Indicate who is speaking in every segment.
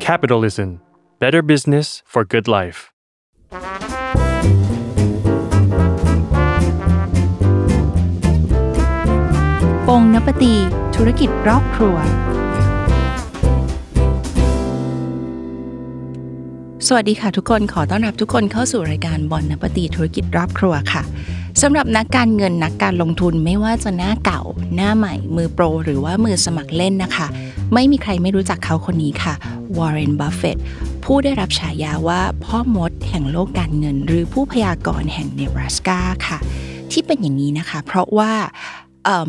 Speaker 1: Capitalism Better Business for Good Life
Speaker 2: ปงนปตี ธุรกิจรอบครัว สวัสดีค่ะทุกคนขอต้อนรับทุกคนเข้าสู่รายการบอลนปตีธุรกิจรอบครัวค่ะสำหรับนักการเงินนักการลงทุนไม่ว่าจะหน้าเก่า หน้าใหม่ มือโปร หรือว่ามือสมัครเล่นนะคะ ไม่มีใครไม่รู้จักเขาคนนี้ค่ะวอร์เรนบัฟเฟตผู้ได้รับฉายาว่าพ่อมดแห่งโลกการเงิน หรือผู้พยากรณ์แห่งเนบราสกาค่ะ ที่เป็นอย่างนี้นะคะ เพราะว่า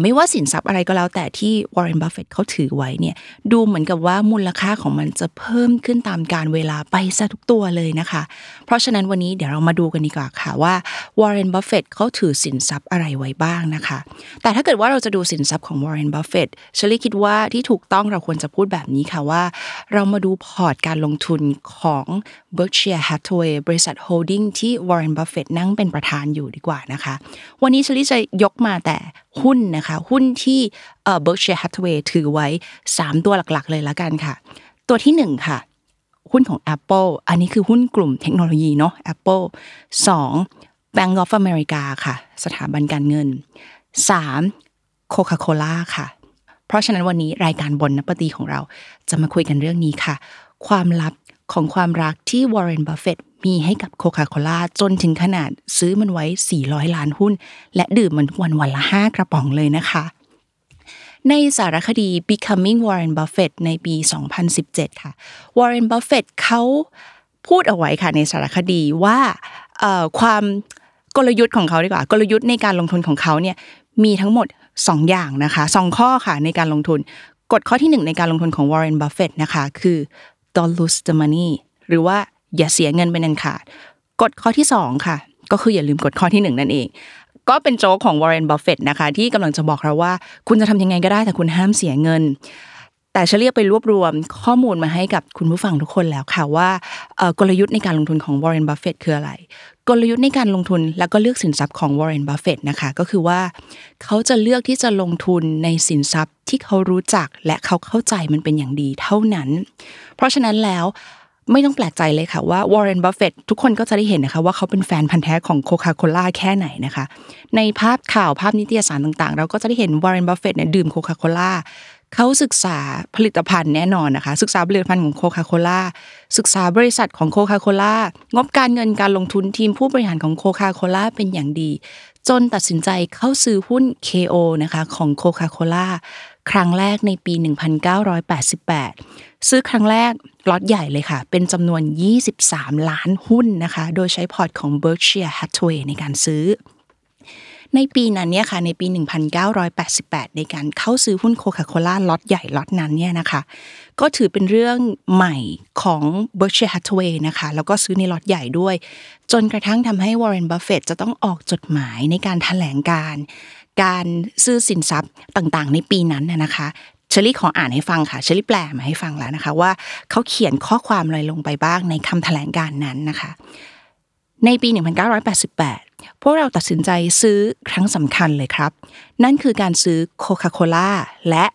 Speaker 2: ไม่ว่าสินทรัพย์อะไรก็แล้วแต่ที่วอร์เรนบัฟเฟตเขาถือไว้เนี่ยดูเหมือนกับว่ามูลค่าของมันจะเพิ่มขึ้นตามกาลเวลาไปซะทุกตัวเลยนะคะ เพราะฉะนั้นวันนี้เดี๋ยวเรามาดูกันดีกว่าค่ะว่าวอร์เรนบัฟเฟตเขาถือสินทรัพย์อะไรไว้บ้างนะคะ แต่ถ้าเกิดว่าเราจะดูสินทรัพย์ของวอร์เรนบัฟเฟตเชลี่คิดว่าที่ถูกต้องเราควรจะพูดแบบนี้ค่ะว่า เรามาดูพอร์ตการลงทุนของ Berkshire Hathaway บริษัท holding ที่วอร์เรนบัฟเฟตนั่งเป็นประธานอยู่ดีกว่านะคะ วันนี้เชลี่จะยกมาแต่หุ้นนะคะ หุ้นที่เอ่อ Berkshire Hathaway ถือไว้ 3 ตัวหลักๆ เลยละกันค่ะ ตัวที่ 1 ค่ะ หุ้นของ Apple อันนี้คือหุ้นกลุ่มเทคโนโลยีเนาะ Apple 2 Bank of America ค่ะ สถาบันการเงิน 3 Coca-Cola ค่ะ เพราะฉะนั้นวันนี้รายการบนนปตีของเราจะมาคุยกันเรื่องนี้ค่ะ ความลับของความรักที่วอร์เรนบัฟเฟต มีให้กับโคคาโคล่าจนถึงขนาดซื้อมันไว้ 400 ล้านหุ้น และดื่มมันวันวันละ 5 กระป๋องเลยนะคะ ในสารคดี Becoming Warren Buffett ในปี 2017 ค่ะ Warren Buffett เขาพูดเอาไว้ค่ะในสารคดีว่าความกลยุทธ์ของเขาดีกว่ากลยุทธ์ในการลงทุนของเขาเนี่ยมีทั้งหมด 2 อย่างนะคะสองข้อค่ะในการลงทุนกฎข้อที่ 1 ในการลงทุนของ Warren Buffett นะคะคือ don't lose the money หรือว่า อย่าเสียเงินเป็นอันขาดกฎข้อที่2ค่ะ ก็คืออย่าลืมกฎข้อที่ 1 นั่นเอง ก็เป็นโจ๊กของ Warren Buffett นะคะ ที่กำลังจะบอกเราว่า คุณจะทำยังไงก็ได้แต่คุณห้ามเสียเงิน แต่เชลี่ไปรวบรวมข้อมูลมาให้กับคุณผู้ฟังทุกคนแล้วค่ะว่ากลยุทธ์ในการลงทุนของ Warren Buffett คืออะไร กลยุทธ์ในการลงทุนแล้วก็เลือกสินทรัพย์ของ Warren Buffett นะคะก็คือว่า เขาจะเลือกที่จะลงทุนในสินทรัพย์ที่เขารู้จักและเขาเข้าใจมันเป็นอย่างดีเท่านั้น เพราะฉะนั้นแล้ว ไม่ต้องแปลกใจเลยค่ะว่าวอร์เรนบัฟเฟตทุกคนก็จะได้เห็นนะคะว่าเขาเป็นแฟนพันธุ์แท้ของโคคาโคล่าแค่ไหนนะคะ ในภาพข่าวภาพนิตยสารต่างๆ เราก็จะได้เห็นวอร์เรนบัฟเฟตเนี่ยดื่มโคคาโคล่าเขาศึกษาผลิตภัณฑ์แน่นอนนะคะ ศึกษาผลิตภัณฑ์ของโคคาโคล่าศึกษาบริษัทของโคคาโคล่างบการเงินการลงทุนทีมผู้บริหารของโคคาโคล่าเป็นอย่างดี จนตัดสินใจเข้าซื้อหุ้น KO นะคะของโคคาโคล่า ครั้งแรกในปี 1988 ซื้อครั้งแรกล็อตใหญ่เลยค่ะ เป็นจำนวน 23 ล้านหุ้นนะคะ โดยใช้พอร์ตของ Berkshire Hathaway ในการซื้อ ในปีนั้นเนี่ยค่ะ ในปี 1988 ในการเข้าซื้อหุ้นโคคาโคล่าล็อตใหญ่ล็อตนั้นเนี่ยนะคะ ก็ถือเป็นเรื่องใหม่ของ Berkshire Hathaway นะคะ แล้วก็ซื้อในล็อตใหญ่ด้วย จนกระทั่งทำให้ Warren Buffett จะต้องออกจดหมายในการถแถลงการ การซื้อสินทรัพย์ต่างๆ ในปีนั้นนะคะเชลี่ขออ่านให้ฟังค่ะเชลี่แปลมาให้ฟังแล้วนะคะว่าเขาเขียนข้อความอะไรลงไปบ้างในคำแถลงการนั้นนะคะ ในปี 1988 พวกเราตัดสินใจซื้อครั้งสำคัญเลยครับ นั่นคือการซื้อโคคาโคล่าและ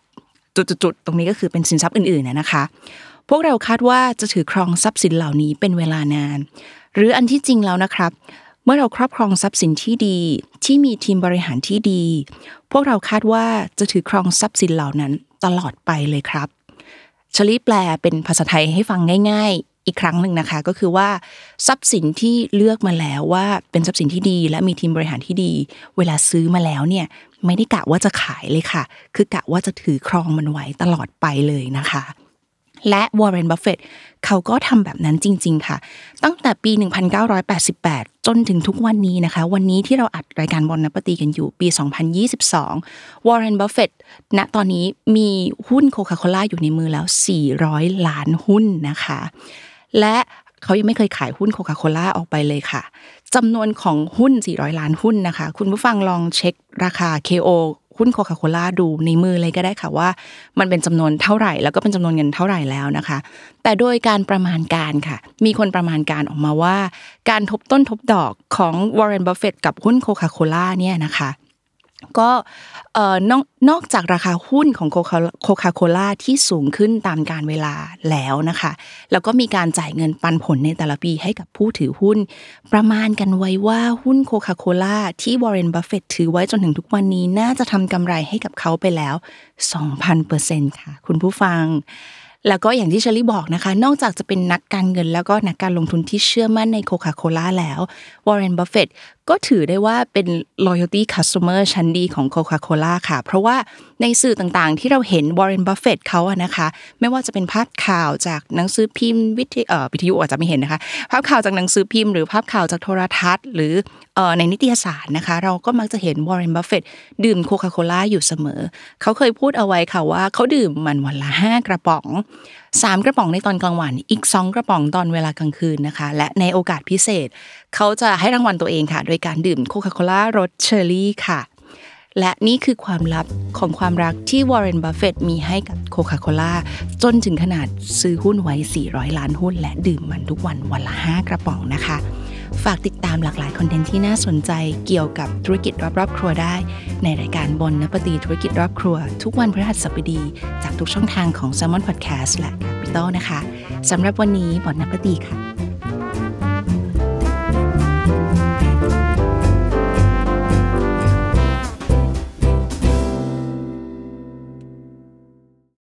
Speaker 2: จุดๆตรงนี้ก็คือเป็นสินทรัพย์อื่นๆนะนะคะ พวกเราคาดว่าจะถือครองทรัพย์สินเหล่านี้เป็นเวลานาน หรืออันที่จริงแล้วนะครับ เมื่อเราครอบครองทรัพย์สินที่ดี ที่มีทีมบริหารที่ดี พวกเราคาดว่าจะถือครองทรัพย์สินเหล่านั้นตลอดไปเลยครับชลีแปลเป็นภาษาไทยให้ฟังง่าย ๆ อีกครั้งหนึ่งนะคะ ก็คือว่าทรัพย์สินที่เลือกมาแล้วว่าเป็นทรัพย์สินที่ดี และมีทีมบริหารที่ดี เวลาซื้อมาแล้วเนี่ยไม่ได้กะว่าจะขายเลยค่ะ คือกะว่าจะถือครองมันไว้ตลอดไปเลยนะคะและวอร์เรน บัฟเฟตเขาก็ทำแบบนั้นจริง ๆ ค่ะ ตั้งแต่ปี 1988 จนถึงทุกวันนี้นะคะ วันนี้ที่เราอัดรายการ Bon Appétit กันอยู่ปี 2022 วอร์เรน บัฟเฟตณตอนนี้มีหุ้นโคคาโคล่าอยู่ในมือแล้ว 400 ล้านหุ้นนะคะ และเขายังไม่เคยขายหุ้นโคคาโคล่าออกไปเลยค่ะจำนวนของหุ้น 400 ล้านหุ้นนะคะ คุณผู้ฟังลองเช็คราคา KO หุ้นโคคาโคล่าดูในมือเลยก็ได้ค่ะว่า มันเป็นจำนวนเท่าไหร่ แล้วก็เป็นจำนวนเงินเท่าไหร่แล้วนะคะ แต่โดยการประมาณการค่ะ มีคนประมาณการออกมาว่า การทบต้นทบดอกของวอร์เรนบัฟเฟตกับหุ้นโคคาโคล่าเนี่ยนะคะ ก็นอกจากราคาหุ้นของโคคาโคล่าที่สูงขึ้นตามกาลเวลาแล้วนะคะ แล้วก็มีการจ่ายเงินปันผลในแต่ละปีให้กับผู้ถือหุ้น ประมาณกันไว้ว่าหุ้นโคคาโคล่าที่วอร์เรนบัฟเฟตถือไว้จนถึงทุกวันนี้น่าจะทำกำไรให้กับเขาไปแล้ว 2,000%ค่ะ คุณผู้ฟังแล้วก็อย่างที่เชอรี่บอกนะคะ นอกจากจะเป็นนักการเงินแล้วก็นักการลงทุนที่เชื่อมั่นในโคคาโคล่าแล้ววอร์เรนบัฟเฟต ก็ถือได้ว่าเป็น loyalty customer ชั้นดีของโคคาโคล่าค่ะ เพราะว่าในสื่อต่างๆ ที่เราเห็นวอร์เรนบัฟเฟตเขาอะนะคะ ไม่ว่าจะเป็นภาพข่าวจากหนังสือพิมพ์วิทยุเอ่อวิทยุอาจจะไม่เห็นนะคะ ภาพข่าวจากหนังสือพิมพ์หรือภาพข่าวจากโทรทัศน์ หรือในนิตยสารนะคะ เราก็มักจะเห็นวอร์เรนบัฟเฟตดื่มโคคาโคล่าอยู่เสมอ เขาเคยพูดเอาไว้ค่ะว่าเขาดื่มมันวันละห้ากระป๋อง 3 กระป๋องในตอนกลางวัน อีก 2 กระป๋องตอนเวลากลางคืนนะคะ และในโอกาสพิเศษ เขาจะให้รางวัลตัวเองค่ะ โดยการดื่มโคคาโคล่ารสเชอร์รี่ค่ะ และนี่คือความลับของความรักที่วอร์เรนบัฟเฟตมีให้กับโคคาโคล่าจนถึงขนาดซื้อหุ้นไว้ 400 ล้านหุ้น และดื่มมันทุกวันวันละ 5 กระป๋องนะคะ ฝากติดตามหลากหลายคอนเทนต์ที่น่าสนใจเกี่ยวกับธุรกิจรอบๆ ครัวได้ ในรายการ Bon Appétit ธุรกิจรอบครัว ทุกวันพฤหัสบดี จากทุกช่องทางของ Salmon Podcast และ Capital นะคะสำหรับวันนี้บนนปตีค่ะ